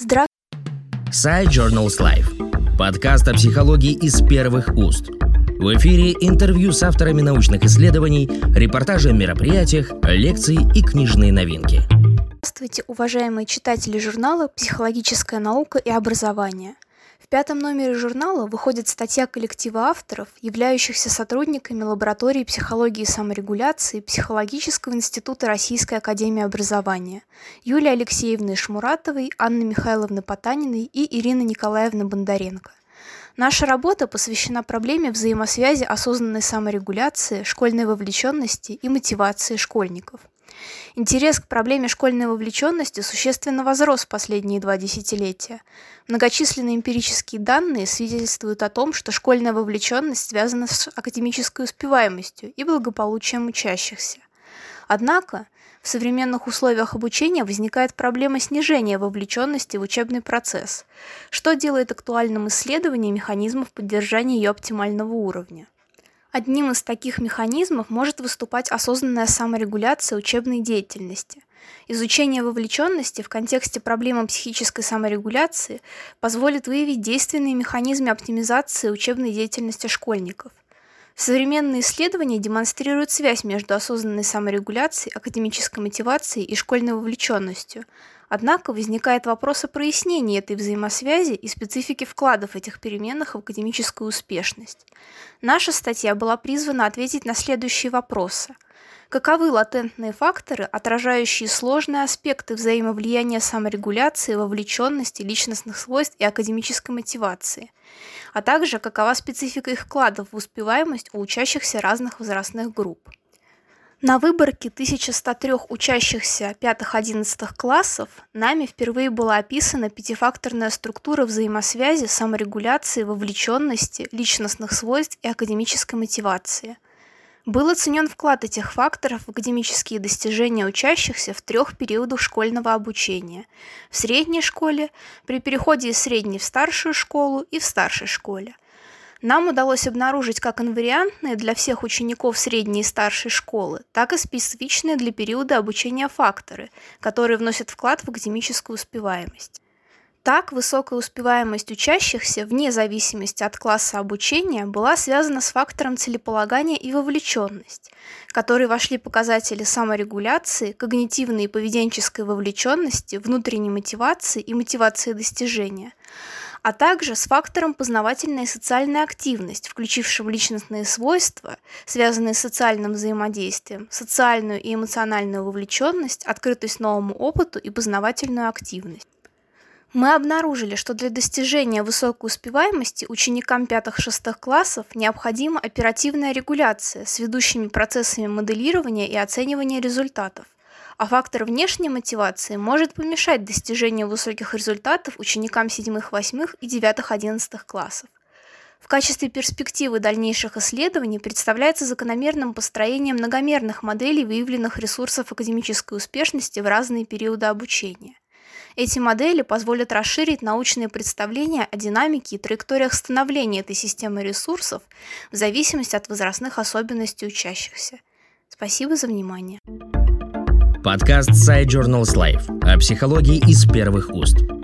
Здравствуйте. Сайт Journals Life. Подкаст о психологии из первых уст. В эфире интервью с авторами научных исследований, репортажи о мероприятиях, лекции и книжные новинки. Здравствуйте, уважаемые читатели журнала «Психологическая наука и образование». В пятом номере журнала выходит статья коллектива авторов, являющихся сотрудниками лаборатории психологии и саморегуляции Психологического института Российской академии образования Юлии Алексеевны Шмуратовой, Анны Михайловны Потаниной и Ирины Николаевны Бондаренко. Наша работа посвящена проблеме взаимосвязи осознанной саморегуляции, школьной вовлеченности и мотивации школьников – Интерес к проблеме школьной вовлеченности существенно возрос в последние два десятилетия. Многочисленные эмпирические данные свидетельствуют о том, что школьная вовлеченность связана с академической успеваемостью и благополучием учащихся. Однако, в современных условиях обучения возникает проблема снижения вовлеченности в учебный процесс, что делает актуальным исследование механизмов поддержания ее оптимального уровня. Одним из таких механизмов может выступать осознанная саморегуляция учебной деятельности. Изучение вовлеченности в контексте проблемы психической саморегуляции позволит выявить действенные механизмы оптимизации учебной деятельности школьников. Современные исследования демонстрируют связь между осознанной саморегуляцией, академической мотивацией и школьной вовлеченностью, Однако возникает вопрос о прояснении этой взаимосвязи и специфики вкладов этих переменных в академическую успешность. Наша статья была призвана ответить на следующие вопросы. Каковы латентные факторы, отражающие сложные аспекты взаимовлияния саморегуляции, вовлеченности, личностных свойств и академической мотивации? А также какова специфика их вкладов в успеваемость у учащихся разных возрастных групп? На выборке 1103 учащихся 5-11 классов нами впервые была описана пятифакторная структура взаимосвязи, саморегуляции, вовлеченности, личностных свойств и академической мотивации. Был оценен вклад этих факторов в академические достижения учащихся в трех периодах школьного обучения. В средней школе, при переходе из средней в старшую школу и в старшей школе – нам удалось обнаружить как инвариантные для всех учеников средней и старшей школы, так и специфичные для периода обучения факторы, которые вносят вклад в академическую успеваемость. Так, высокая успеваемость учащихся, вне зависимости от класса обучения, была связана с фактором целеполагания и вовлеченность, в которые вошли показатели саморегуляции, когнитивной и поведенческой вовлеченности, внутренней мотивации и мотивации достижения – а также с фактором познавательная и социальная активность, включившим личностные свойства, связанные с социальным взаимодействием, социальную и эмоциональную вовлеченность, открытость новому опыту и познавательную активность. Мы обнаружили, что для достижения высокой успеваемости ученикам 5-6 классов необходима оперативная регуляция с ведущими процессами моделирования и оценивания результатов а фактор внешней мотивации может помешать достижению высоких результатов ученикам 7, 8 и 9, 11 классов. В качестве перспективы дальнейших исследований представляется закономерным построение многомерных моделей выявленных ресурсов академической успешности в разные периоды обучения. Эти модели позволят расширить научные представления о динамике и траекториях становления этой системы ресурсов в зависимости от возрастных особенностей учащихся. Спасибо за внимание. Подкаст Side Journals Life о психологии из первых уст.